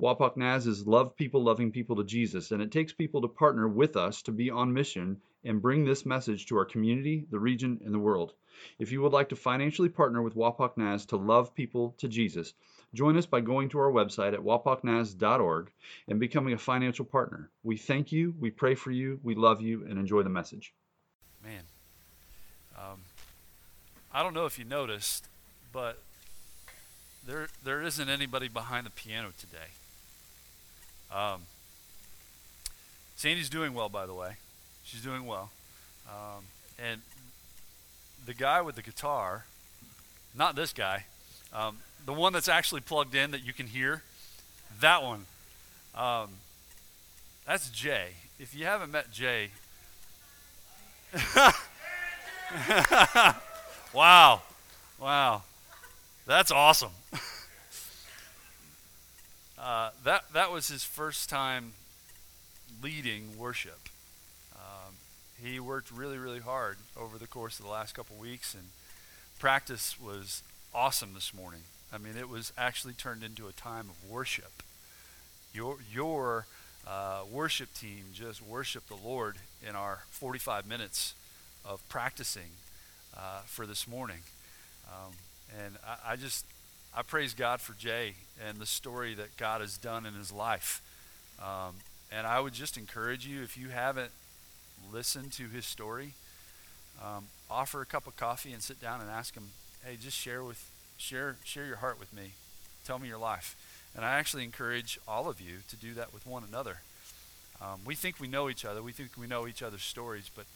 Wapak Naz is love people loving people to Jesus, and it takes people to partner with us to be on mission and bring this message to our community, the region, and the world. If you would like to financially partner with Wapak Naz to love people to Jesus, join us by going to our website at wapaknaz.org and becoming a financial partner. We thank you, we pray for you, we love you, and enjoy the message. Man, um, I don't know if you noticed, but there there isn't anybody behind the piano today. Um, Sandy's doing well, by the way. She's doing well. Um, and the guy with the guitar, not this guy, um, the one that's actually plugged in that you can hear, that one, um, that's Jay. If you haven't met Jay, wow, wow, that's awesome. uh, that that was his first time leading worship he worked really, really hard over the course of the last couple weeks, and practice was awesome this morning. I mean, it was actually turned into a time of worship. Your your uh, worship team just worshiped the Lord in our 45 minutes of practicing uh, for this morning, um, and I, I just I praise God for Jay and the story that God has done in his life. Um, and I would just encourage you, if you haven't listened to his story, um, offer a cup of coffee and sit down and ask him, hey, just share with share share your heart with me. Tell me your life. And I actually encourage all of you to do that with one another. Um, we think we know each other. We think we know each other's stories, but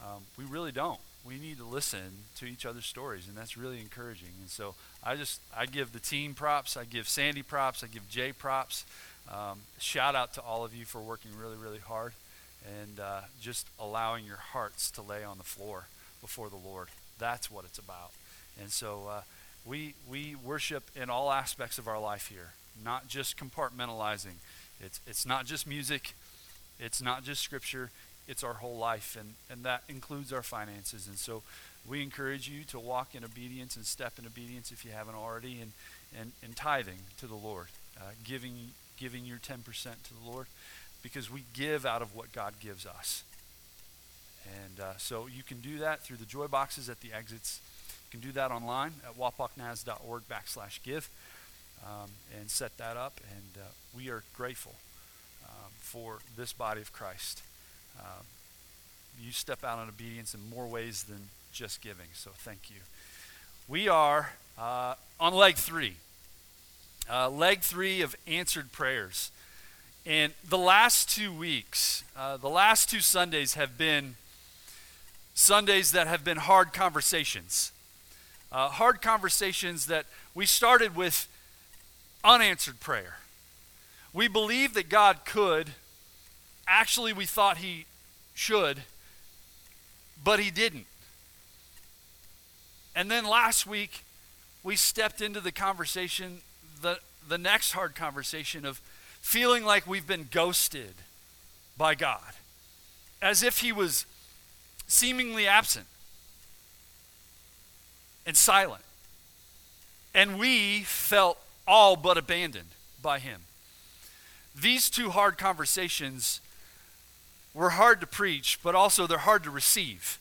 um, we really don't. We need to listen to each other's stories, and that's really encouraging. And so I just I give the team props. I give Sandy props. I give Jay props. Um, shout out to all of you for working really really hard and uh, just allowing your hearts to lay on the floor before the Lord. That's what it's about. And so uh, we, we worship in all aspects of our life here, not just compartmentalizing. It's, it's not just music, it's not just scripture, it's our whole life, and, and that includes our finances. And so we encourage you to walk in obedience and step in obedience if you haven't already, and, and, and tithing to the Lord, uh, giving, giving your 10% to the Lord because we give out of what God gives us. And uh, so you can do that through the joy boxes at the exits. You can do that online at wapaknaz.org backslash give um, and set that up. And uh, we are grateful um, for this body of Christ. Um, you step out in obedience in more ways than just giving. So thank you. We are uh, on leg three. Uh, leg three of answered prayers. And the last two weeks, uh, the last two Sundays have been Sundays that have been hard conversations. Uh, hard conversations that we started with unanswered prayer. We believed that God could. Actually, we thought He should, but He didn't. And then last week, we stepped into the conversation, the, the next hard conversation of feeling like we've been ghosted by God, as if He was seemingly absent and silent. And we felt all but abandoned by Him. These two hard conversations were hard to preach, but also they're hard to receive.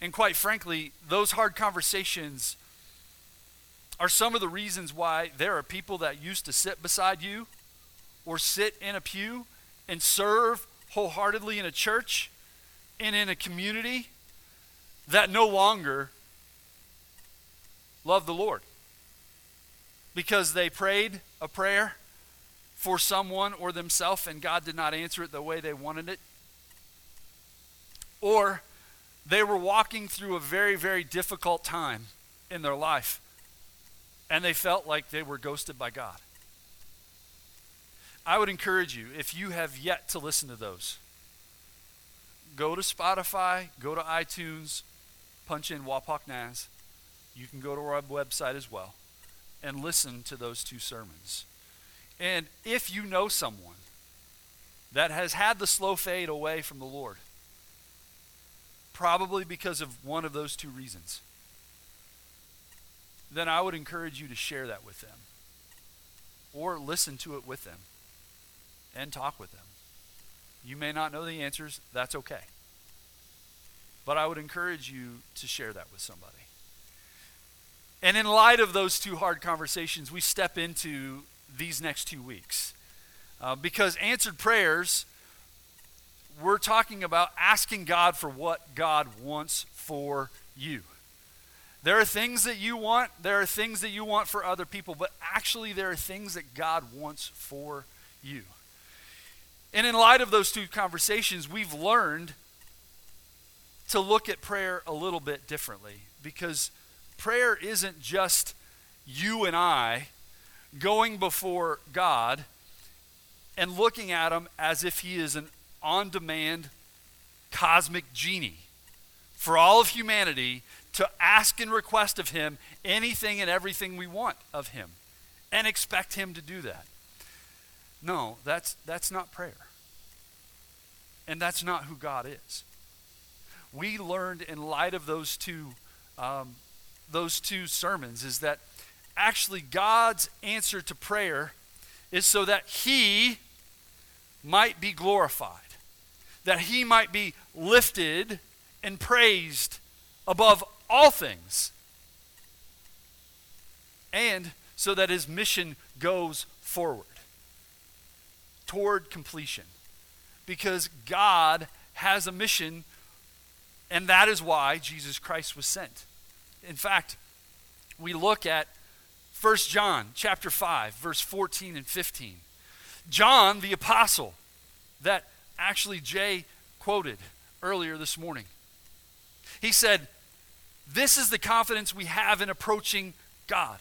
And quite frankly, those hard conversations are some of the reasons why there are people that used to sit beside you or sit in a pew and serve wholeheartedly in a church and in a community that no longer love the Lord because they prayed a prayer for someone or themselves and God did not answer it the way they wanted it. Or they were walking through a very, very difficult time in their life and they felt like they were ghosted by God. I would encourage you, if you have yet to listen to those, go to Spotify, go to iTunes, punch in Wapak Naz. You can go to our website as well and listen to those two sermons. And if you know someone that has had the slow fade away from the Lord, probably because of one of those two reasons, then I would encourage you to share that with them or listen to it with them and talk with them. You may not know the answers, that's okay. But I would encourage you to share that with somebody. And in light of those two hard conversations, we step into these next two weeks. Uh, because answered prayers, we're talking about asking God for what God wants for you. There are things that you want, there are things that you want for other people, but actually, there are things that God wants for you. And in light of those two conversations, we've learned to look at prayer a little bit differently because prayer isn't just you and I going before God and looking at Him as if He is an on demand cosmic genie for all of humanity to ask and request of Him anything and everything we want of Him and expect Him to do that. No, that's, that's not prayer. And that's not who God is. We learned in light of those two um, those two sermons is that actually God's answer to prayer is so that He might be glorified, that He might be lifted and praised above all things, and so that His mission goes forward toward completion. Because God has a mission, and that is why Jesus Christ was sent. In fact, we look at 1 John chapter 5 verse 14 and 15. John the apostle that actually Jay quoted earlier this morning. He said, "This is the confidence we have in approaching God,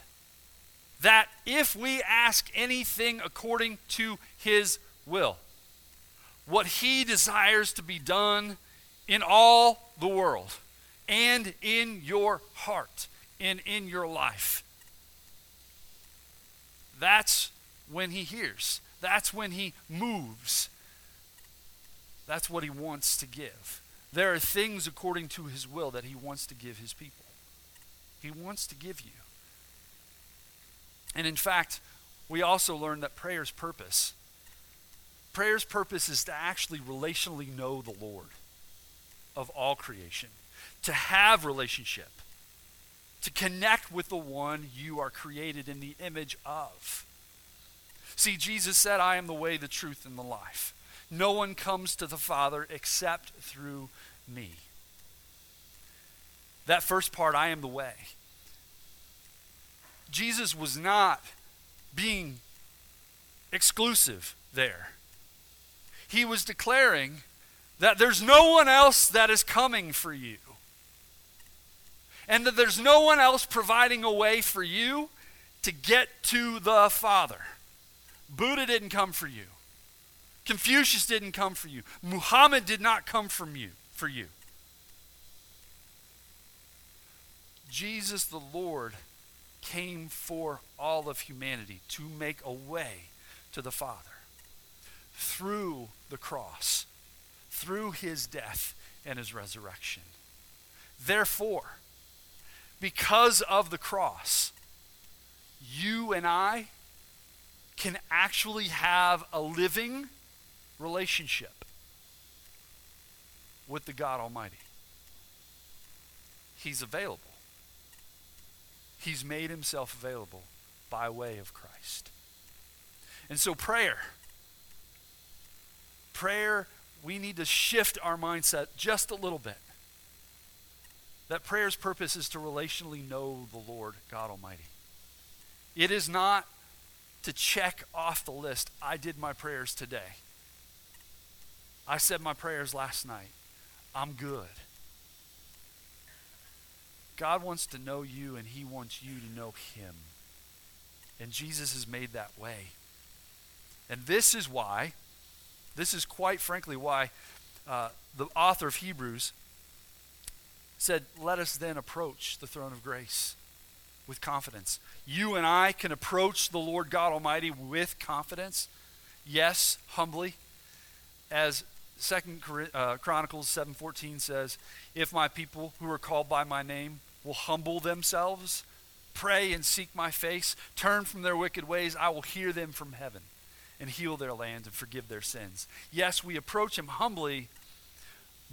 that if we ask anything according to his will, what he desires to be done in all the world and in your heart and in your life. That's when he hears. That's when he moves. That's what he wants to give. There are things according to his will that he wants to give his people. He wants to give you. And in fact, we also learn that prayer's purpose prayer's purpose is to actually relationally know the Lord of all creation to have relationship, to connect with the one you are created in the image of. See, Jesus said, I am the way, the truth, and the life. No one comes to the Father except through me. That first part, I am the way. Jesus was not being exclusive there. He was declaring that there's no one else that is coming for you and that there's no one else providing a way for you to get to the Father. Buddha didn't come for you. Confucius didn't come for you. Muhammad did not come from you for you. Jesus the Lord came for all of humanity to make a way to the Father through the cross, through his death and his resurrection. Therefore, because of the cross, you and I can actually have a living relationship with the God Almighty. He's available. He's made himself available by way of Christ. And so, prayer, prayer, we need to shift our mindset just a little bit. That prayer's purpose is to relationally know the Lord God Almighty. It is not to check off the list, I did my prayers today. I said my prayers last night. I'm good. God wants to know you, and He wants you to know Him. And Jesus has made that way. And this is why, this is quite frankly why uh, the author of Hebrews said, Let us then approach the throne of grace with confidence. You and I can approach the Lord God Almighty with confidence. Yes, humbly. As Second uh, Chronicles 7:14 says, "If my people who are called by my name will humble themselves, pray and seek my face, turn from their wicked ways, I will hear them from heaven and heal their land and forgive their sins." Yes, we approach him humbly,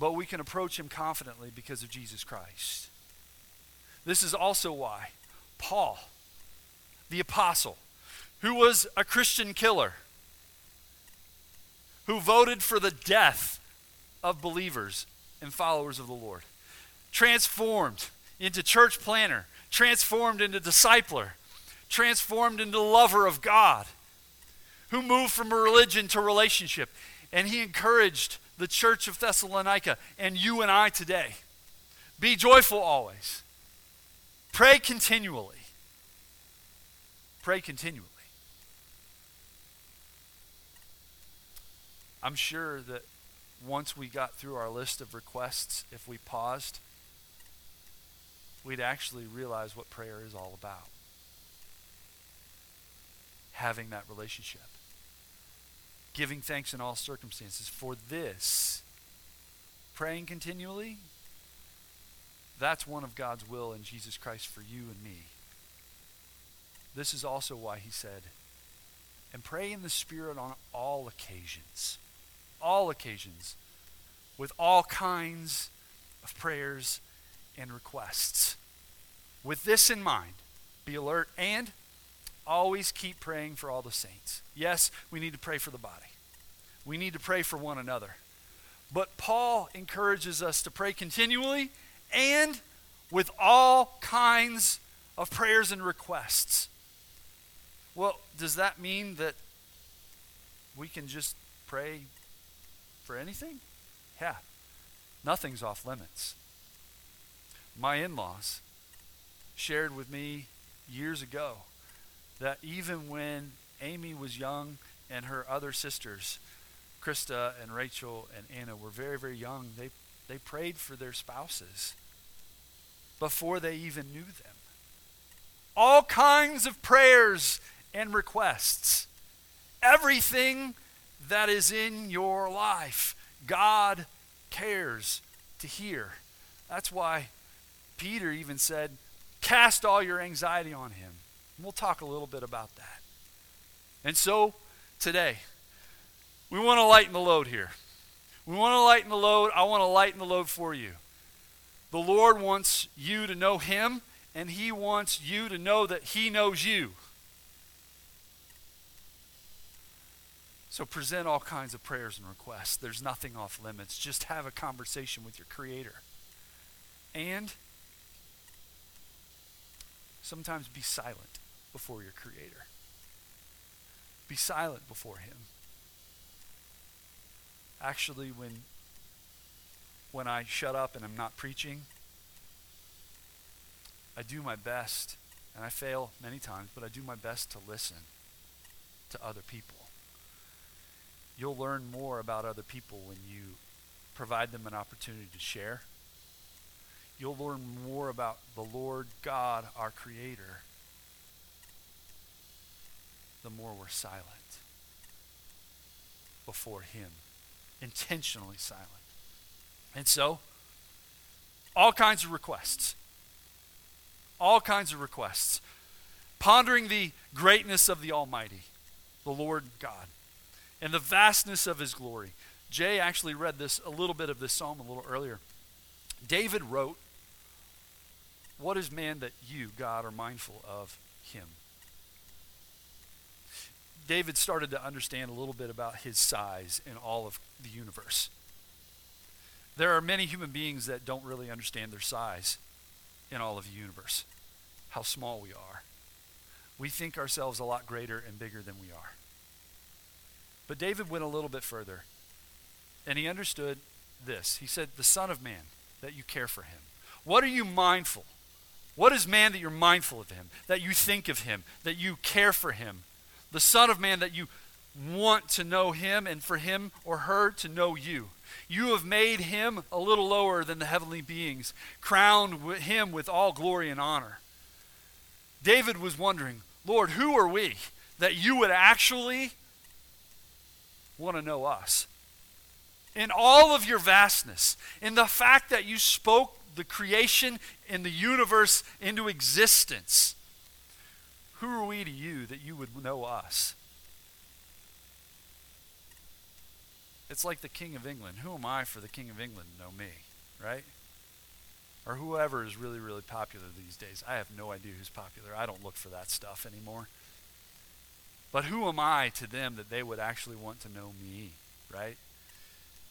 but we can approach him confidently because of Jesus Christ. This is also why Paul, the apostle, who was a Christian killer, who voted for the death of believers and followers of the Lord. Transformed into church planter, transformed into discipler, transformed into lover of God, who moved from a religion to relationship. And he encouraged the church of Thessalonica and you and I today. Be joyful always. Pray continually. Pray continually. I'm sure that once we got through our list of requests, if we paused, we'd actually realize what prayer is all about. Having that relationship. Giving thanks in all circumstances. For this, praying continually, that's one of God's will in Jesus Christ for you and me. This is also why he said, and pray in the Spirit on all occasions all occasions with all kinds of prayers and requests. With this in mind, be alert and always keep praying for all the saints. Yes, we need to pray for the body, we need to pray for one another. But Paul encourages us to pray continually and with all kinds of prayers and requests. Well, does that mean that we can just pray for anything? Yeah, nothing's off limits. My in laws shared with me years ago that even when Amy was young and her other sisters, Krista and Rachel and Anna, were very, very young, they, they prayed for their spouses before they even knew them. All kinds of prayers and requests. Everything that is in your life. God cares to hear. That's why Peter even said, Cast all your anxiety on him. We'll talk a little bit about that. And so, today, we want to lighten the load here. We want to lighten the load. I want to lighten the load for you. The Lord wants you to know Him, and He wants you to know that He knows you. So present all kinds of prayers and requests. There's nothing off limits. Just have a conversation with your Creator. And sometimes be silent before your Creator. Be silent before Him. Actually, when, when I shut up and I'm not preaching, I do my best, and I fail many times, but I do my best to listen to other people. You'll learn more about other people when you provide them an opportunity to share. You'll learn more about the Lord God, our Creator, the more we're silent before Him, intentionally silent. And so, all kinds of requests. All kinds of requests. Pondering the greatness of the Almighty, the Lord God and the vastness of his glory. Jay actually read this a little bit of this psalm a little earlier. David wrote, What is man that you, God, are mindful of him? David started to understand a little bit about his size in all of the universe. There are many human beings that don't really understand their size in all of the universe, how small we are. We think ourselves a lot greater and bigger than we are. But David went a little bit further. And he understood this. He said, The Son of Man, that you care for him. What are you mindful? What is man that you're mindful of him, that you think of him, that you care for him? The Son of Man, that you want to know him and for him or her to know you. You have made him a little lower than the heavenly beings, crowned him with all glory and honor. David was wondering, Lord, who are we that you would actually want to know us? In all of your vastness, in the fact that you spoke the creation and the universe into existence, who are we to you that you would know us? It's like the King of England. Who am I for the King of England to know me, right? Or whoever is really, really popular these days. I have no idea who's popular. I don't look for that stuff anymore. But who am I to them that they would actually want to know me, right?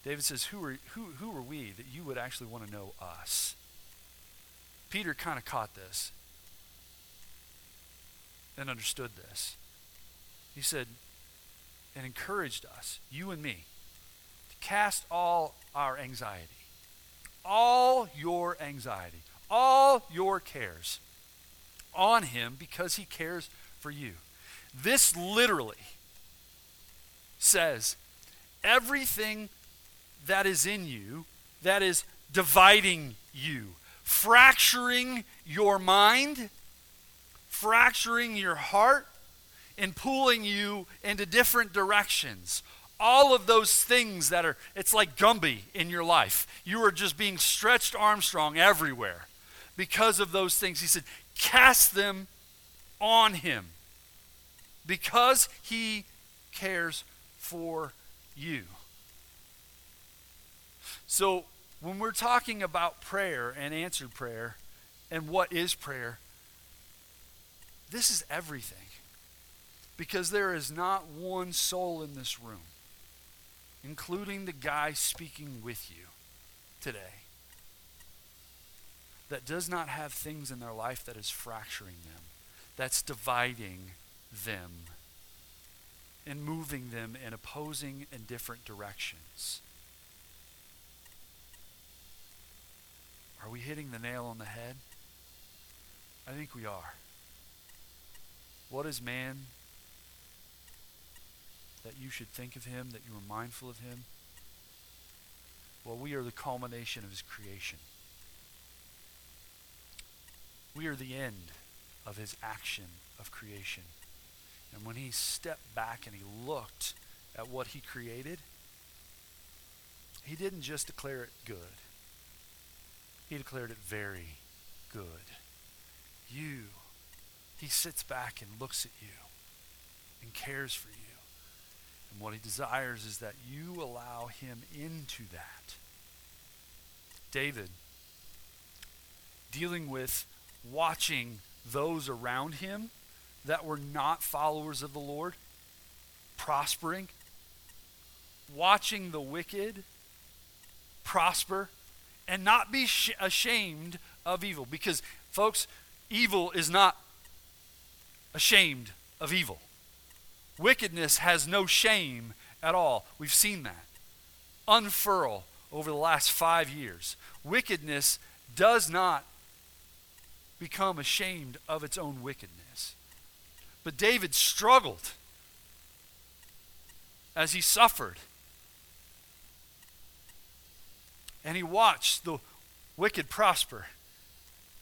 David says, Who are, who, who are we that you would actually want to know us? Peter kind of caught this and understood this. He said, and encouraged us, you and me, to Cast all our anxiety, all your anxiety, all your cares on him because he cares for you. This literally says everything that is in you that is dividing you, fracturing your mind, fracturing your heart, and pulling you into different directions all of those things that are, it's like Gumby in your life. You are just being stretched Armstrong everywhere because of those things. He said, cast them on him because he cares for you. So, when we're talking about prayer and answered prayer and what is prayer, this is everything. Because there is not one soul in this room including the guy speaking with you today, that does not have things in their life that is fracturing them, that's dividing them, and moving them in opposing and different directions. Are we hitting the nail on the head? I think we are. What is man that you should think of him, that you are mindful of him? Well, we are the culmination of his creation. We are the end of his action of creation. And when he stepped back and he looked at what he created, he didn't just declare it good, he declared it very good. You, he sits back and looks at you and cares for you. And what he desires is that you allow him into that. David, dealing with watching those around him that were not followers of the Lord prospering, watching the wicked prosper, and not be sh- ashamed of evil. Because, folks, evil is not ashamed of evil. Wickedness has no shame at all. We've seen that. Unfurl over the last five years. Wickedness does not become ashamed of its own wickedness. But David struggled as he suffered. And he watched the wicked prosper.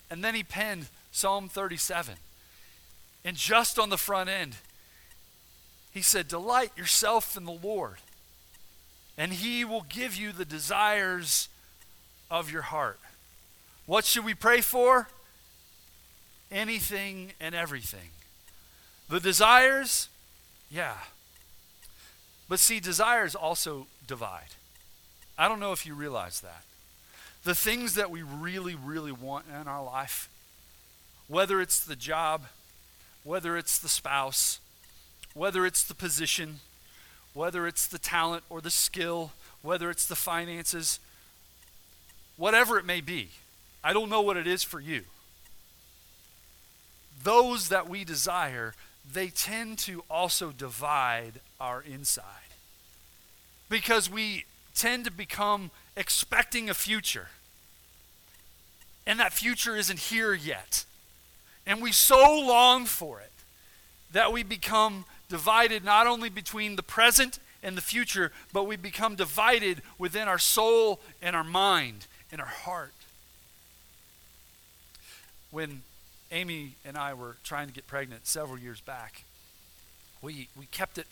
And then he penned Psalm 37. And just on the front end, he said, Delight yourself in the Lord, and he will give you the desires of your heart. What should we pray for? Anything and everything. The desires, yeah. But see, desires also divide. I don't know if you realize that. The things that we really, really want in our life, whether it's the job, whether it's the spouse, whether it's the position, whether it's the talent or the skill, whether it's the finances, whatever it may be. I don't know what it is for you. Those that we desire, they tend to also divide our inside. Because we tend to become expecting a future. And that future isn't here yet. And we so long for it that we become divided not only between the present and the future, but we become divided within our soul and our mind and our heart. When Amy and I were trying to get pregnant several years back, we, we kept it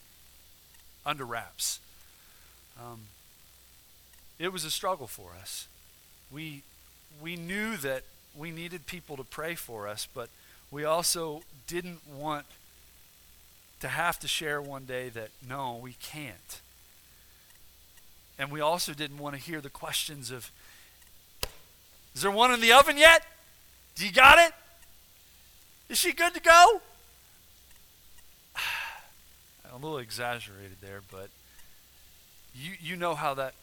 under wraps. Um, it was a struggle for us. We, we knew that we needed people to pray for us, but we also didn't want to have to share one day that no, we can't. And we also didn't want to hear the questions of Is there one in the oven yet? Do you got it? Is she good to go? A little exaggerated there, but you you know how that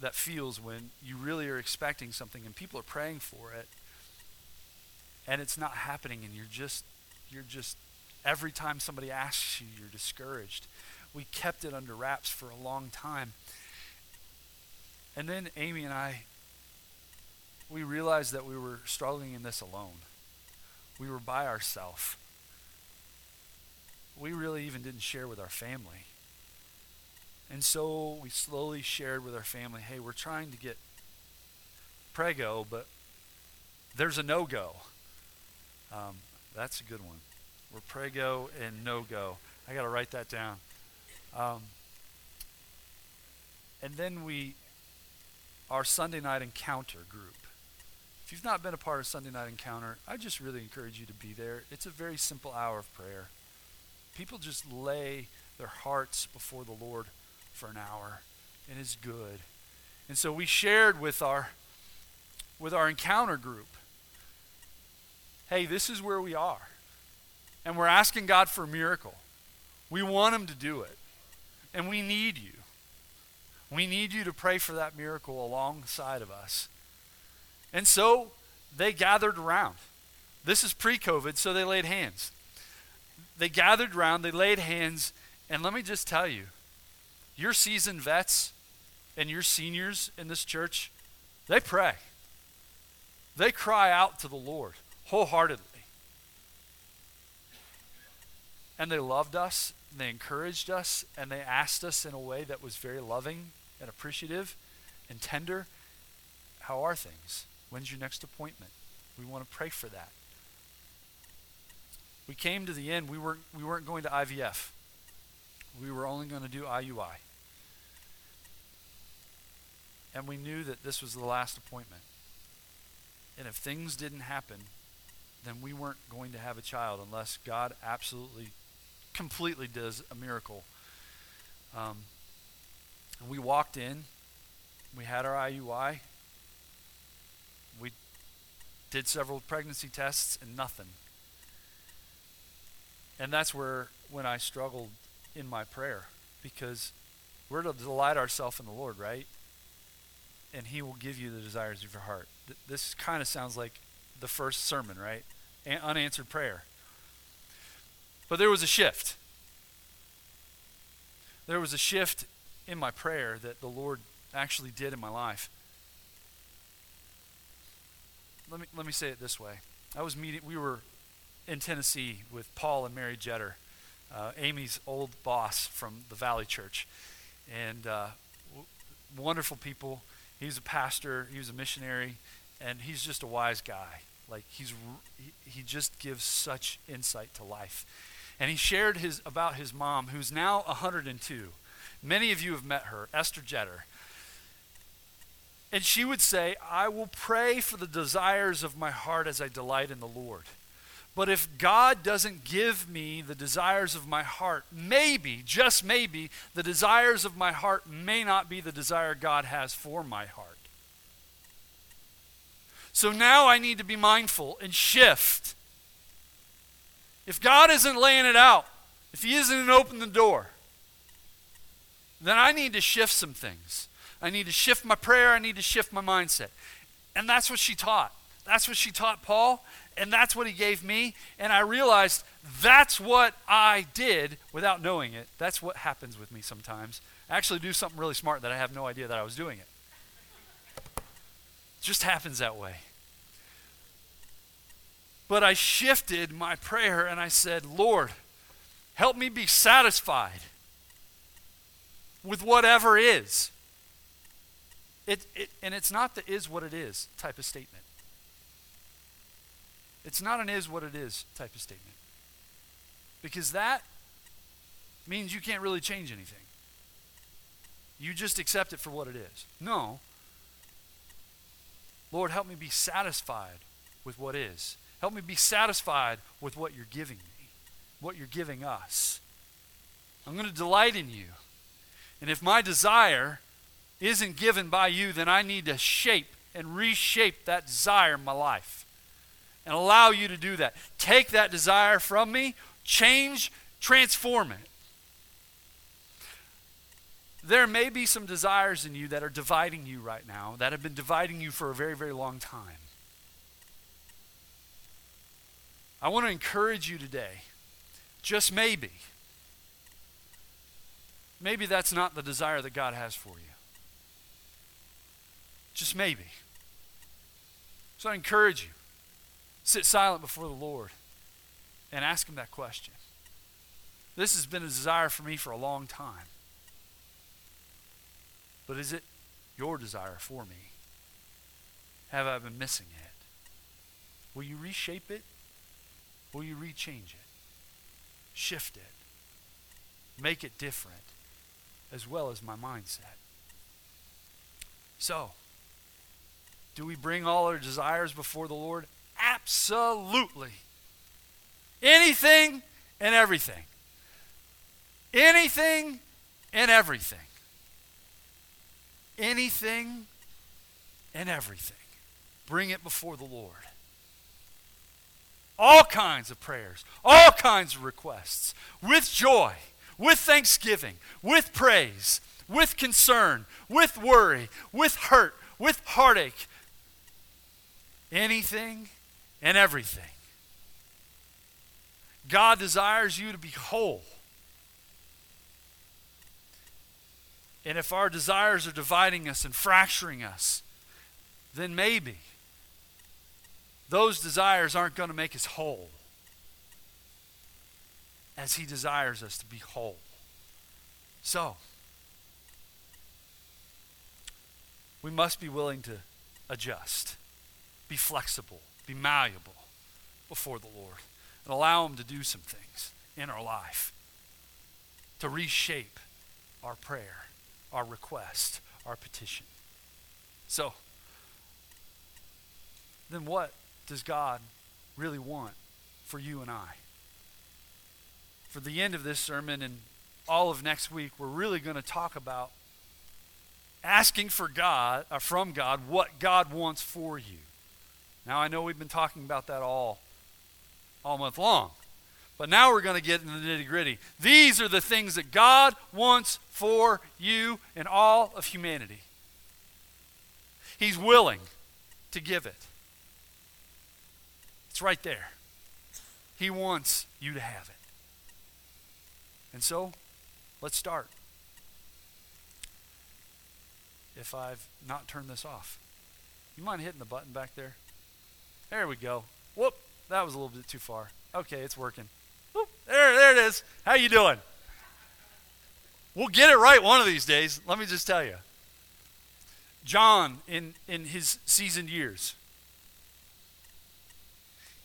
that feels when you really are expecting something and people are praying for it and it's not happening and you're just you're just every time somebody asks you you're discouraged. We kept it under wraps for a long time. And then amy and i we realized that we were struggling in this alone. We were by ourselves we really even didn't share with our family. And so we slowly shared with our family hey we're trying to get prego but there's a no-go um, that's a good one. We're pray go and no go. I got to write that down. Um, and then we, our Sunday night encounter group. If you've not been a part of Sunday night encounter, I just really encourage you to be there. It's a very simple hour of prayer. People just lay their hearts before the Lord for an hour, and it's good. And so we shared with our with our encounter group hey, this is where we are. And we're asking God for a miracle. We want Him to do it. And we need you. We need you to pray for that miracle alongside of us. And so they gathered around. This is pre COVID, so they laid hands. They gathered around, they laid hands, and let me just tell you your seasoned vets and your seniors in this church, they pray. They cry out to the Lord wholeheartedly. And they loved us, and they encouraged us, and they asked us in a way that was very loving and appreciative and tender How are things? When's your next appointment? We want to pray for that. We came to the end, we weren't, we weren't going to IVF, we were only going to do IUI. And we knew that this was the last appointment. And if things didn't happen, then we weren't going to have a child unless God absolutely, completely does a miracle. Um, and we walked in, we had our IUI, we did several pregnancy tests, and nothing. And that's where, when I struggled in my prayer, because we're to delight ourselves in the Lord, right? And He will give you the desires of your heart. This kind of sounds like the first sermon, right? An- unanswered prayer. But there was a shift. There was a shift in my prayer that the Lord actually did in my life. Let me, let me say it this way. I was meeting, we were in Tennessee with Paul and Mary Jetter, uh, Amy's old boss from the Valley Church. And uh, w- wonderful people. He was a pastor, he was a missionary, and he's just a wise guy. Like he's he just gives such insight to life. And he shared his about his mom who's now 102. Many of you have met her, Esther Jetter. And she would say, "I will pray for the desires of my heart as I delight in the Lord." But if God doesn't give me the desires of my heart, maybe, just maybe, the desires of my heart may not be the desire God has for my heart. So now I need to be mindful and shift. If God isn't laying it out, if He isn't opening the door, then I need to shift some things. I need to shift my prayer, I need to shift my mindset. And that's what she taught. That's what she taught Paul, and that's what he gave me. And I realized that's what I did without knowing it. That's what happens with me sometimes. I actually do something really smart that I have no idea that I was doing it. It just happens that way. But I shifted my prayer and I said, Lord, help me be satisfied with whatever is. It, it, and it's not the is what it is type of statement. It's not an is what it is type of statement. Because that means you can't really change anything. You just accept it for what it is. No. Lord, help me be satisfied with what is. Help me be satisfied with what you're giving me, what you're giving us. I'm going to delight in you. And if my desire isn't given by you, then I need to shape and reshape that desire in my life and allow you to do that. Take that desire from me, change, transform it. There may be some desires in you that are dividing you right now, that have been dividing you for a very, very long time. I want to encourage you today, just maybe, maybe that's not the desire that God has for you. Just maybe. So I encourage you sit silent before the Lord and ask Him that question. This has been a desire for me for a long time. But is it your desire for me? Have I been missing it? Will you reshape it? Will you rechange it? Shift it? Make it different, as well as my mindset. So, do we bring all our desires before the Lord? Absolutely. Anything and everything. Anything and everything. Anything and everything. Bring it before the Lord. All kinds of prayers, all kinds of requests, with joy, with thanksgiving, with praise, with concern, with worry, with hurt, with heartache, anything and everything. God desires you to be whole. And if our desires are dividing us and fracturing us, then maybe those desires aren't going to make us whole as He desires us to be whole. So, we must be willing to adjust be flexible, be malleable before the Lord, and allow Him to do some things in our life to reshape our prayer, our request, our petition. So, then what does God really want for you and I? For the end of this sermon and all of next week, we're really going to talk about asking for God, uh, from God, what God wants for you. Now, I know we've been talking about that all, all month long. But now we're going to get into the nitty gritty. These are the things that God wants for you and all of humanity. He's willing to give it. It's right there. He wants you to have it. And so, let's start. If I've not turned this off, you mind hitting the button back there? There we go. Whoop, that was a little bit too far. Okay, it's working. Whoop, there, there it is. How you doing? We'll get it right one of these days. Let me just tell you. John, in, in his seasoned years,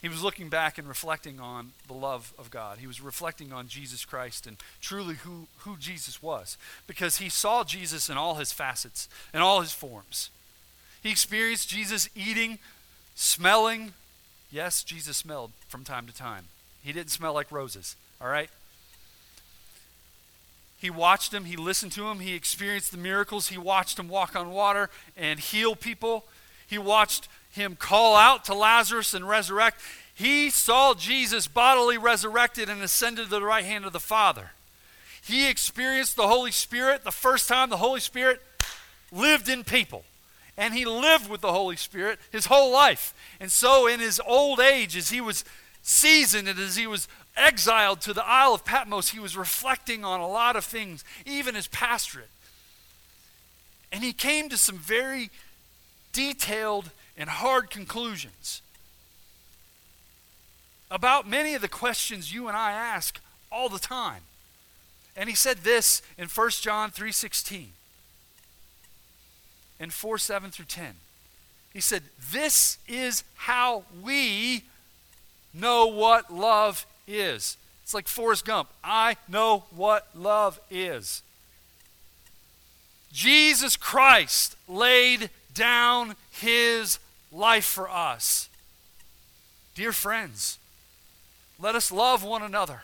he was looking back and reflecting on the love of God. He was reflecting on Jesus Christ and truly who, who Jesus was because he saw Jesus in all his facets, in all his forms. He experienced Jesus eating Smelling, yes, Jesus smelled from time to time. He didn't smell like roses, all right? He watched him, he listened to him, he experienced the miracles, he watched him walk on water and heal people. He watched him call out to Lazarus and resurrect. He saw Jesus bodily resurrected and ascended to the right hand of the Father. He experienced the Holy Spirit the first time the Holy Spirit lived in people and he lived with the Holy Spirit his whole life. And so, in his old age, as he was seasoned and as he was exiled to the Isle of Patmos, he was reflecting on a lot of things, even his pastorate. And he came to some very detailed and hard conclusions about many of the questions you and I ask all the time. And he said this in 1 John 3:16 and 4 7 through 10. He said, This is how we know what love is. It's like Forrest Gump. I know what love is. Jesus Christ laid down his life for us. Dear friends, let us love one another,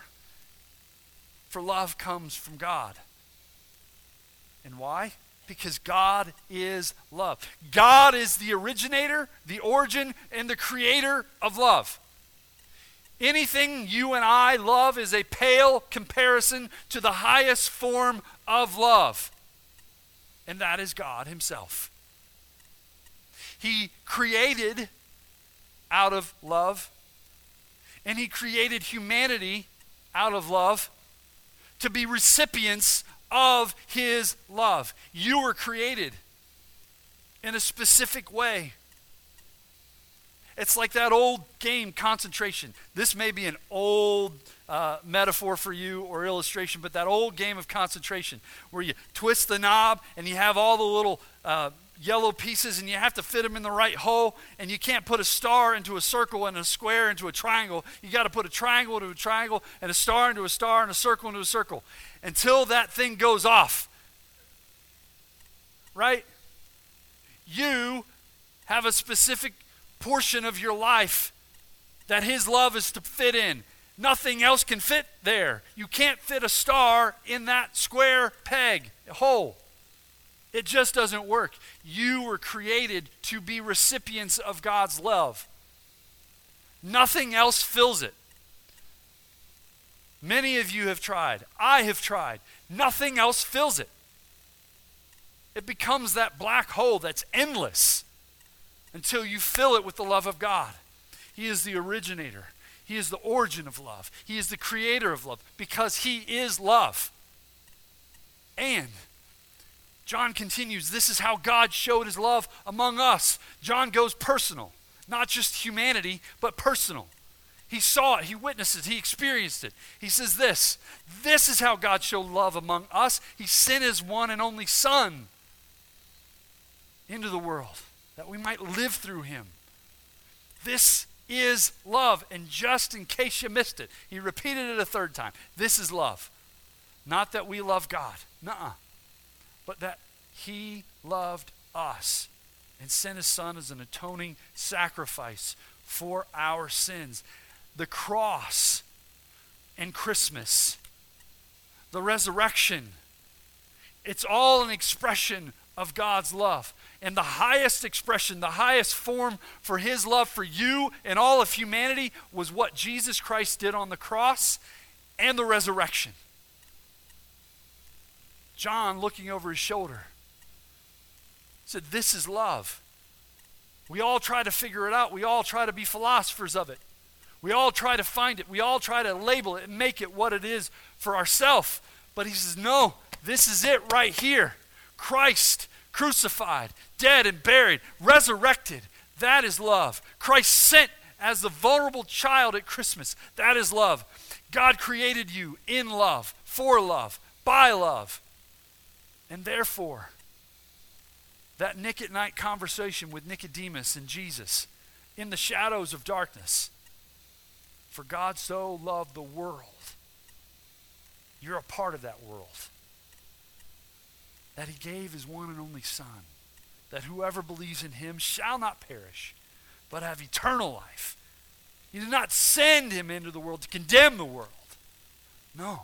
for love comes from God. And why? Because God is love. God is the originator, the origin, and the creator of love. Anything you and I love is a pale comparison to the highest form of love, and that is God Himself. He created out of love, and He created humanity out of love to be recipients of His love. You were created in a specific way. It's like that old game, concentration. This may be an old uh, metaphor for you or illustration, but that old game of concentration where you twist the knob and you have all the little uh, yellow pieces and you have to fit them in the right hole, and you can't put a star into a circle and a square into a triangle. You got to put a triangle into a triangle and a star into a star and a circle into a circle until that thing goes off. Right? You have a specific portion of your life that His love is to fit in. Nothing else can fit there. You can't fit a star in that square peg hole. It just doesn't work. You were created to be recipients of God's love. Nothing else fills it. Many of you have tried. I have tried. Nothing else fills it. It becomes that black hole that's endless until you fill it with the love of God. He is the originator, He is the origin of love, He is the creator of love because He is love. And John continues this is how God showed His love among us. John goes personal, not just humanity, but personal. He saw it, he witnessed it, he experienced it. He says this This is how God showed love among us. He sent his one and only Son into the world that we might live through him. This is love. And just in case you missed it, he repeated it a third time. This is love. Not that we love God, nuh but that he loved us and sent his son as an atoning sacrifice for our sins. The cross and Christmas, the resurrection, it's all an expression of God's love. And the highest expression, the highest form for his love for you and all of humanity was what Jesus Christ did on the cross and the resurrection. John, looking over his shoulder, said, This is love. We all try to figure it out. We all try to be philosophers of it. We all try to find it. We all try to label it and make it what it is for ourselves. But he says, No, this is it right here. Christ crucified, dead and buried, resurrected. That is love. Christ sent as the vulnerable child at Christmas. That is love. God created you in love, for love, by love. And therefore, that Nick at night conversation with Nicodemus and Jesus in the shadows of darkness. For God so loved the world. You're a part of that world that he gave his one and only Son, that whoever believes in him shall not perish, but have eternal life. He did not send him into the world to condemn the world. No,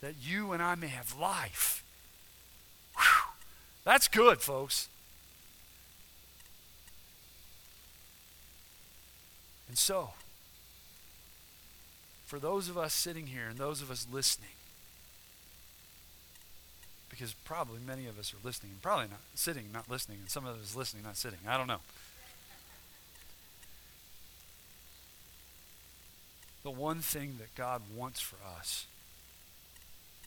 that you and I may have life. That's good, folks. And so, for those of us sitting here and those of us listening, because probably many of us are listening and probably not sitting, not listening, and some of us listening, not sitting. I don't know. The one thing that God wants for us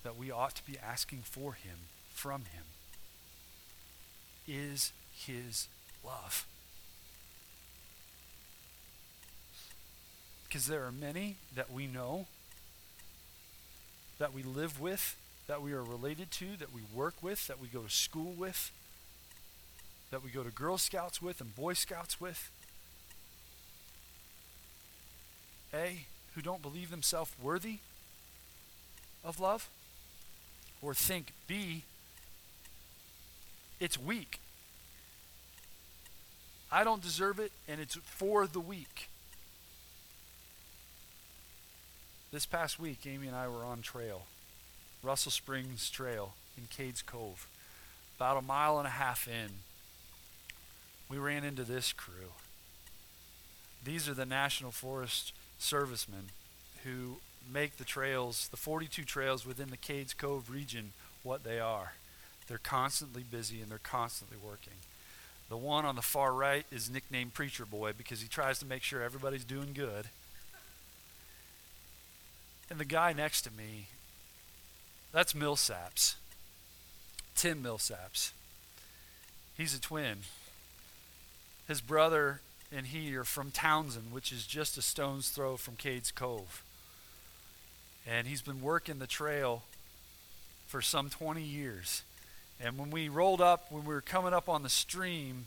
that we ought to be asking for Him, from Him, is His love. Because there are many that we know that we live with, that we are related to, that we work with, that we go to school with, that we go to Girl Scouts with and Boy Scouts with. A, who don't believe themselves worthy of love, or think B, it's weak. I don't deserve it, and it's for the weak. This past week, Amy and I were on trail, Russell Springs Trail in Cades Cove. About a mile and a half in, we ran into this crew. These are the National Forest servicemen who make the trails, the 42 trails within the Cades Cove region, what they are. They're constantly busy and they're constantly working. The one on the far right is nicknamed Preacher Boy because he tries to make sure everybody's doing good. And the guy next to me, that's Millsaps. Tim Millsaps. He's a twin. His brother and he are from Townsend, which is just a stone's throw from Cades Cove. And he's been working the trail for some 20 years. And when we rolled up, when we were coming up on the stream,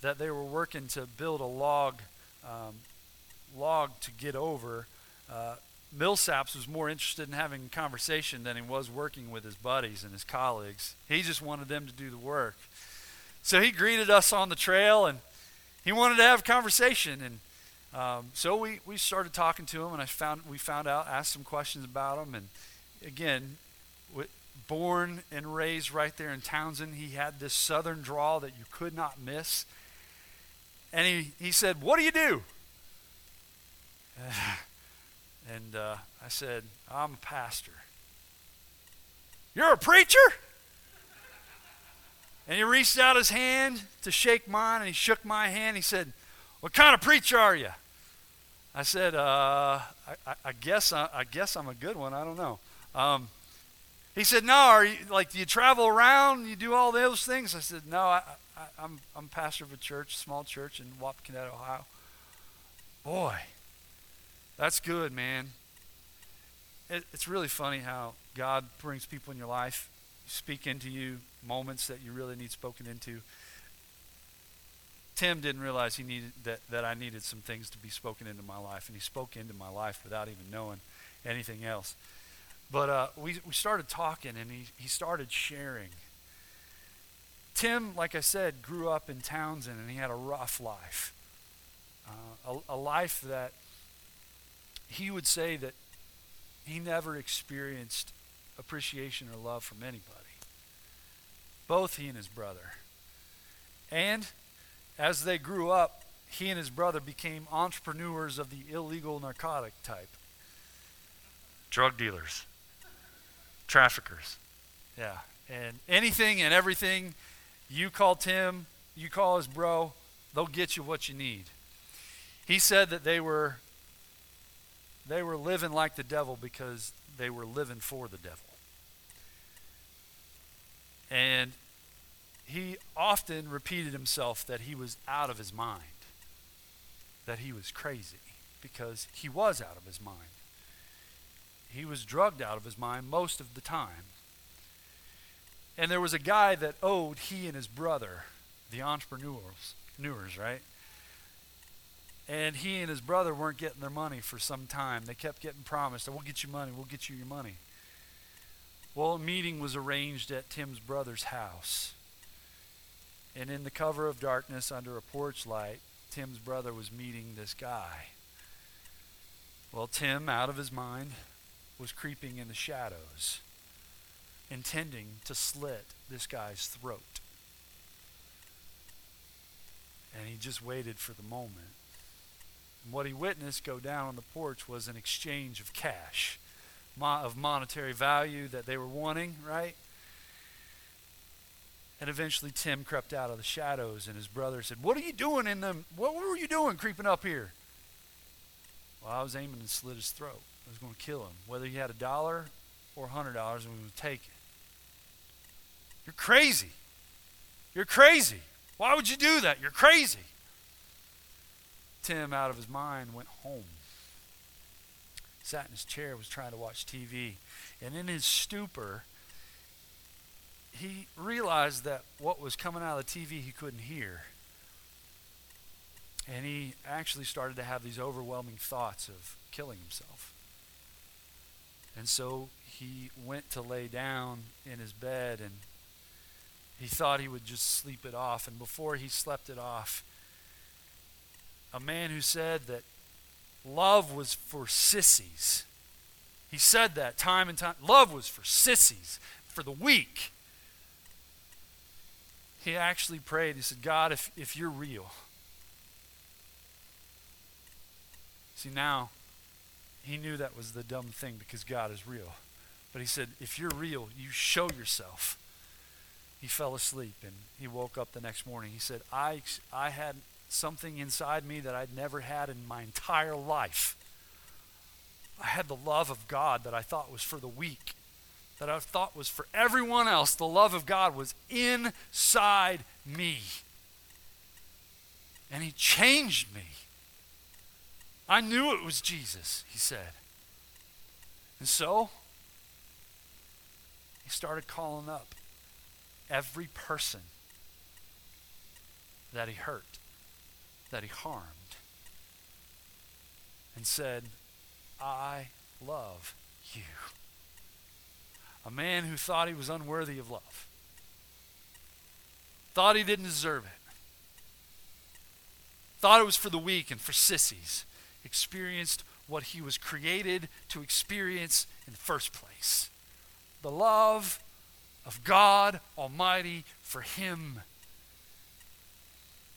that they were working to build a log, um, log to get over, uh, Millsaps was more interested in having conversation than he was working with his buddies and his colleagues. He just wanted them to do the work. So he greeted us on the trail and he wanted to have conversation. And um, so we, we started talking to him and I found, we found out, asked some questions about him. And again, born and raised right there in Townsend. He had this southern drawl that you could not miss. And he, he said, What do you do? and uh, I said, I'm a pastor. You're a preacher? And he reached out his hand to shake mine, and he shook my hand. He said, What kind of preacher are you? I said, uh, I, I, guess I, I, guess I'm a good one. I don't know. Um, he said, No, are you like do you travel around? You do all those things? I said, No, I, I, I'm I'm pastor of a church, small church in Wapakoneta, Ohio. Boy, that's good, man. It, it's really funny how God brings people in your life, speak into you moments that you really need spoken into. Tim didn't realize he needed that, that I needed some things to be spoken into my life, and he spoke into my life without even knowing anything else. But uh, we, we started talking, and he, he started sharing. Tim, like I said, grew up in Townsend, and he had a rough life. Uh, a, a life that he would say that he never experienced appreciation or love from anybody. Both he and his brother. And as they grew up, he and his brother became entrepreneurs of the illegal narcotic type drug dealers traffickers. Yeah. And anything and everything you call Tim, you call his bro, they'll get you what you need. He said that they were they were living like the devil because they were living for the devil. And he often repeated himself that he was out of his mind, that he was crazy, because he was out of his mind. He was drugged out of his mind most of the time. And there was a guy that owed he and his brother, the entrepreneurs, newers, right? And he and his brother weren't getting their money for some time. They kept getting promised, we'll get you money, we'll get you your money. Well, a meeting was arranged at Tim's brother's house. And in the cover of darkness, under a porch light, Tim's brother was meeting this guy. Well, Tim, out of his mind, was creeping in the shadows, intending to slit this guy's throat. And he just waited for the moment. And what he witnessed go down on the porch was an exchange of cash, mo- of monetary value that they were wanting, right? And eventually Tim crept out of the shadows, and his brother said, What are you doing in them? What were you doing creeping up here? Well, I was aiming to slit his throat. Was going to kill him, whether he had a dollar or a hundred dollars, we would take it. You're crazy. You're crazy. Why would you do that? You're crazy. Tim, out of his mind, went home. sat in his chair, was trying to watch TV. And in his stupor, he realized that what was coming out of the TV he couldn't hear. And he actually started to have these overwhelming thoughts of killing himself. And so he went to lay down in his bed and he thought he would just sleep it off. And before he slept it off, a man who said that love was for sissies. He said that time and time. Love was for sissies, for the weak. He actually prayed. He said, God, if, if you're real. See, now he knew that was the dumb thing because God is real. But he said, if you're real, you show yourself. He fell asleep and he woke up the next morning. He said, I, I had something inside me that I'd never had in my entire life. I had the love of God that I thought was for the weak, that I thought was for everyone else. The love of God was inside me. And He changed me. I knew it was Jesus, he said. And so, he started calling up every person that he hurt, that he harmed, and said, I love you. A man who thought he was unworthy of love, thought he didn't deserve it, thought it was for the weak and for sissies, experienced what he was created to experience in the first place the love of God Almighty for him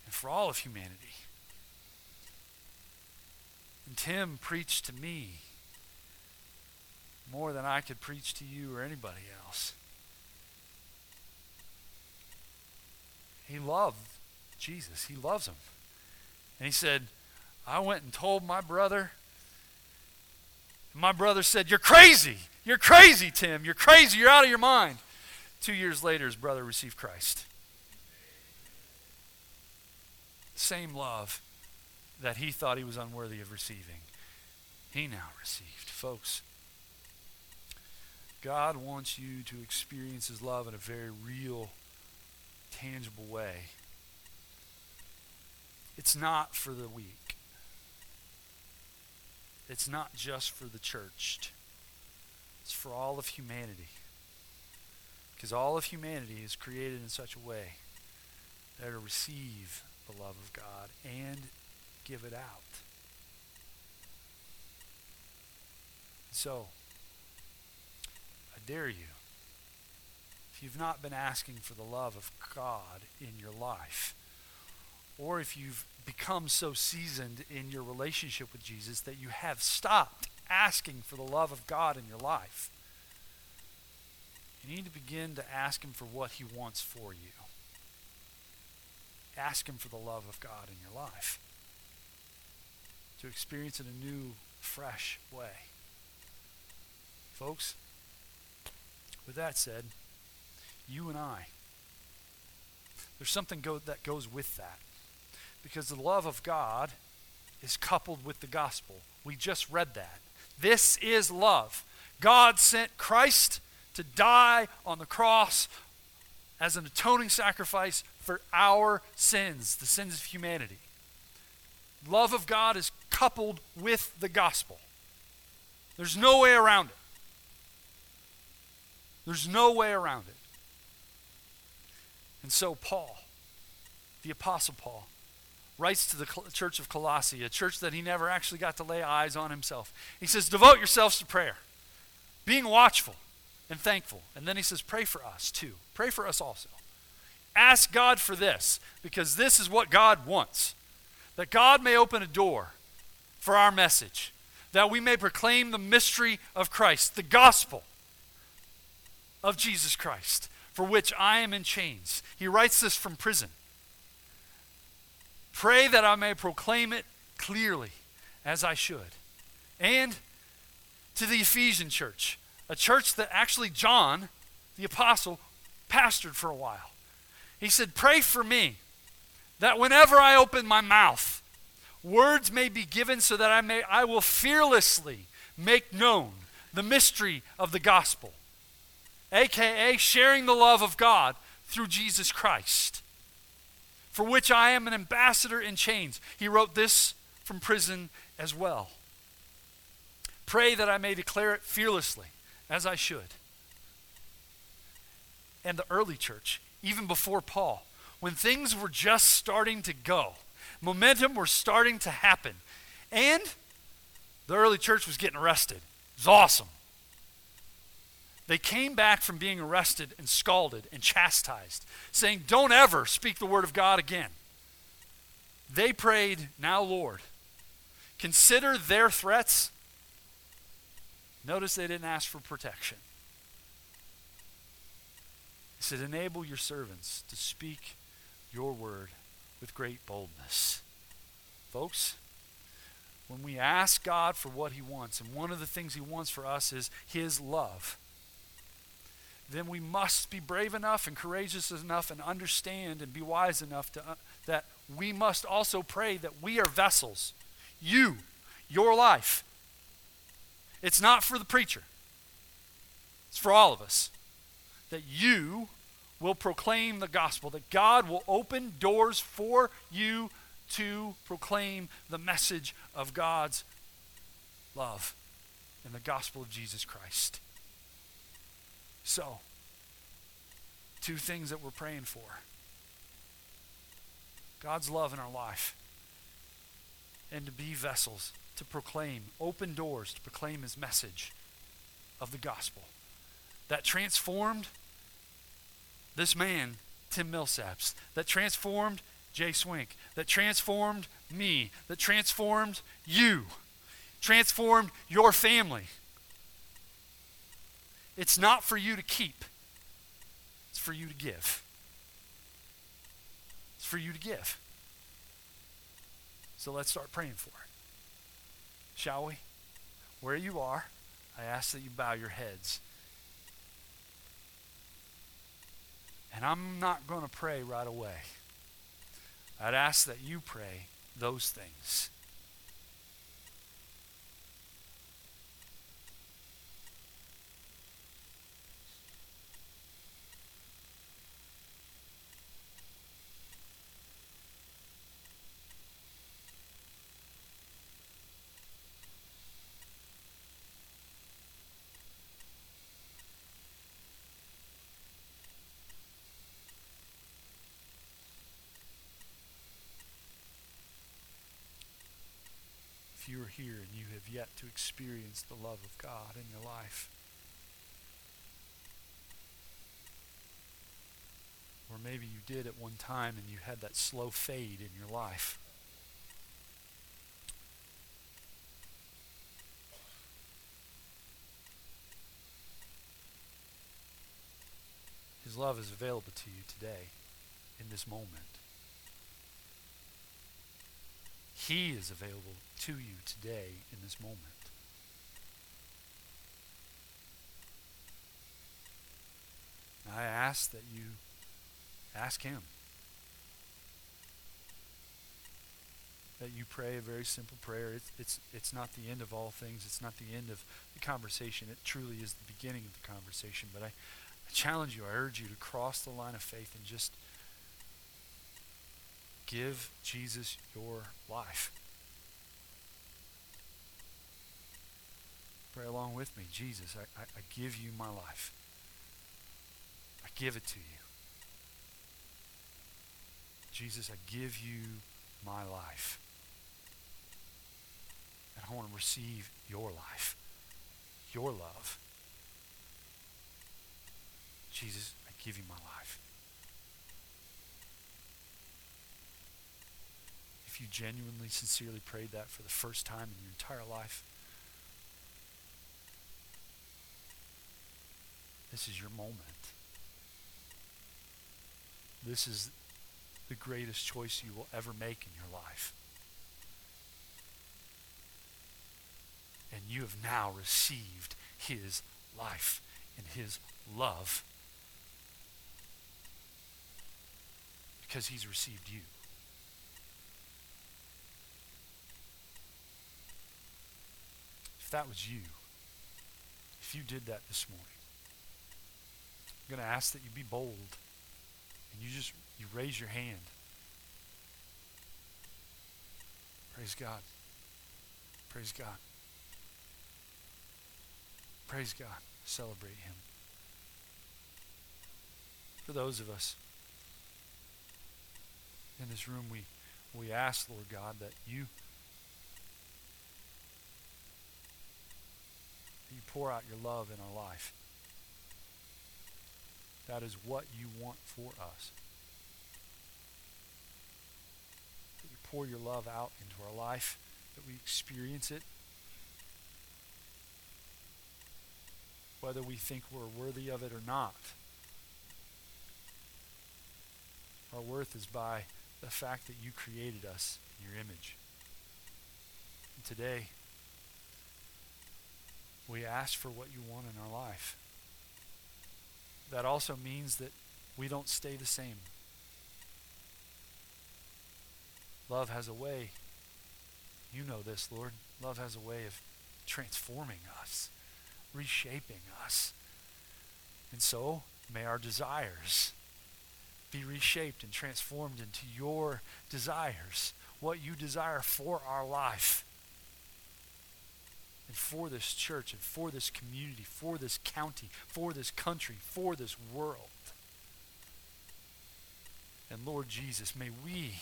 and for all of humanity. And Tim preached to me more than I could preach to you or anybody else. He loved Jesus, he loves him. And he said, I went and told my brother. My brother said, You're crazy. You're crazy, Tim. You're crazy. You're out of your mind. Two years later, his brother received Christ. Same love that he thought he was unworthy of receiving, he now received. Folks, God wants you to experience his love in a very real, tangible way. It's not for the weak. It's not just for the church, It's for all of humanity. Because all of humanity is created in such a way that to receive the love of God and give it out. So, I dare you, if you've not been asking for the love of God in your life, or if you've become so seasoned in your relationship with Jesus that you have stopped asking for the love of God in your life, you need to begin to ask Him for what He wants for you. Ask Him for the love of God in your life. To experience in a new, fresh way. Folks, with that said, you and I, there's something go- that goes with that. Because the love of God is coupled with the gospel. We just read that. This is love. God sent Christ to die on the cross as an atoning sacrifice for our sins, the sins of humanity. Love of God is coupled with the gospel. There's no way around it. There's no way around it. And so, Paul, the Apostle Paul, writes to the church of Colossae, a church that he never actually got to lay eyes on himself. He says, Devote yourselves to prayer, being watchful and thankful. And then he says, Pray for us too. Pray for us also. Ask God for this, because this is what God wants that God may open a door for our message, that we may proclaim the mystery of Christ, the gospel of Jesus Christ, for which I am in chains. He writes this from prison. Pray that I may proclaim it clearly as I should. And to the Ephesian church, a church that actually John, the apostle, pastored for a while. He said, Pray for me that whenever I open my mouth, words may be given so that I may I will fearlessly make known the mystery of the gospel, aka sharing the love of God through Jesus Christ, for which I am an ambassador in chains. He wrote this from prison as well. Pray that I may declare it fearlessly, as I should. And the early church, even before Paul, when things were just starting to go, momentum was starting to happen, and the early church was getting arrested. It was awesome. They came back from being arrested and scalded and chastised, saying, Don't ever speak the word of God again. They prayed, Now, Lord, consider their threats. Notice they didn't ask for protection. He said, Enable your servants to speak your word with great boldness. Folks, when we ask God for what He wants, and one of the things He wants for us is His love, then we must be brave enough and courageous enough and understand and be wise enough to, uh, that we must also pray that we are vessels. You, your life. It's not for the preacher, it's for all of us. That you will proclaim the gospel, that God will open doors for you to proclaim the message of God's love and the gospel of Jesus Christ. So, two things that we're praying for. God's love in our life, and to be vessels to proclaim, open doors to proclaim his message of the gospel. That transformed this man, Tim Millsaps, that transformed Jay Swink, that transformed me, that transformed you, transformed your family. It's not for you to keep, it's for you to give. It's for you to give. So let's start praying for it. Shall we? Where you are, I ask that you bow your heads. And I'm not going to pray right away. I'd ask that you pray those things. Here and you have yet to experience the love of God in your life. Or maybe you did at one time and you had that slow fade in your life. His love is available to you today in this moment. He is available to you today in this moment. I ask that you ask Him. That you pray a very simple prayer. It's, it's, it's not the end of all things, it's not the end of the conversation. It truly is the beginning of the conversation. But I, I challenge you, I urge you to cross the line of faith and just give Jesus your life. Pray along with me. Jesus, I, I, I give you my life. I give it to you. Jesus, I give you my life. And I want to receive your life, your love. Jesus, I give you my life. You genuinely, sincerely prayed that for the first time in your entire life, This is your moment. This is the greatest choice you will ever make in your life. And you have now received his life and his love because he's received you. If that was you, if you did that this morning, I'm going to ask that you be bold and you just you raise your hand. Praise God. Praise God. Praise God. Celebrate Him. For those of us in this room, we, we ask, Lord God, that you, that you pour out your love in our life. That is what you want for us. That you pour your love out into our life, that we experience it. Whether we think we're worthy of it or not. Our worth is by the fact that you created us in your image. And today, we ask for what you want in our life. That also means that we don't stay the same. Love has a way, you know this, Lord. Love has a way of transforming us, reshaping us. And so, may our desires be reshaped and transformed into your desires, what you desire for our life and for this church and for this community, for this county, for this country, for this world. And Lord Jesus, may we,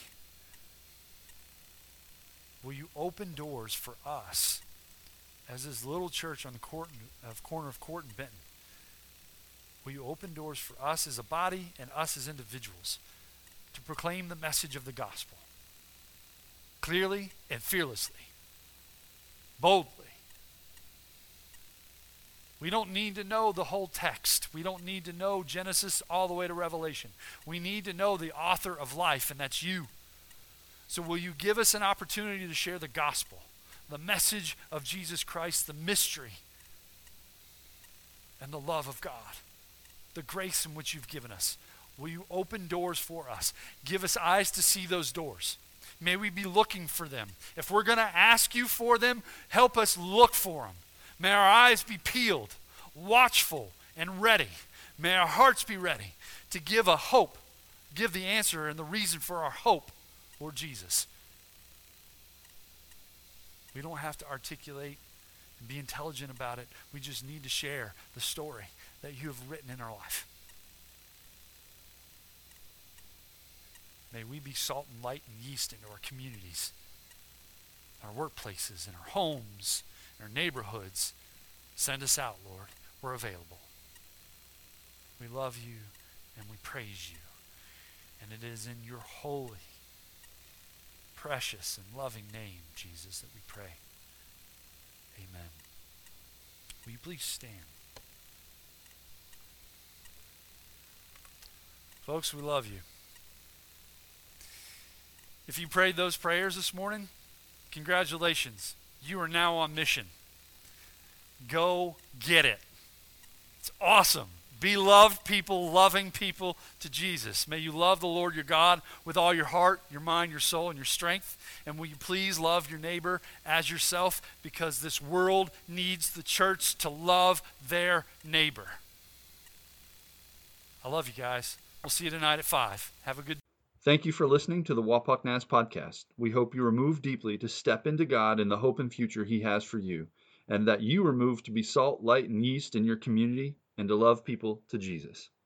will you open doors for us as this little church on the court, of corner of Court and Benton Will you open doors for us as a body and us as individuals to proclaim the message of the gospel clearly and fearlessly, boldly? We don't need to know the whole text. We don't need to know Genesis all the way to Revelation. We need to know the author of life, and that's you. So, will you give us an opportunity to share the gospel, the message of Jesus Christ, the mystery, and the love of God? the grace in which you've given us. Will you open doors for us? Give us eyes to see those doors. May we be looking for them. If we're going to ask you for them, help us look for them. May our eyes be peeled, watchful, and ready. May our hearts be ready to give a hope, give the answer and the reason for our hope, Lord Jesus. We don't have to articulate and be intelligent about it. We just need to share the story that you have written in our life. May we be salt and light and yeast into our communities, our workplaces, and our homes, our neighborhoods. Send us out, Lord. We're available. We love you and we praise you. And it is in your holy, precious, and loving name, Jesus, that we pray. Amen. Will you please stand? Folks, we love you. If you prayed those prayers this morning, congratulations. You are now on mission. Go get it. It's awesome. Be loved people, loving people to Jesus. May you love the Lord your God with all your heart, your mind, your soul, and your strength. And will you please love your neighbor as yourself because this world needs the church to love their neighbor. I love you guys. We'll see you tonight at 5. Have a good Thank you for listening to the Wapak Naz podcast. We hope you are moved deeply to step into God and the hope and future He has for you, and that you are moved to be salt, light, and yeast in your community and to love people to Jesus.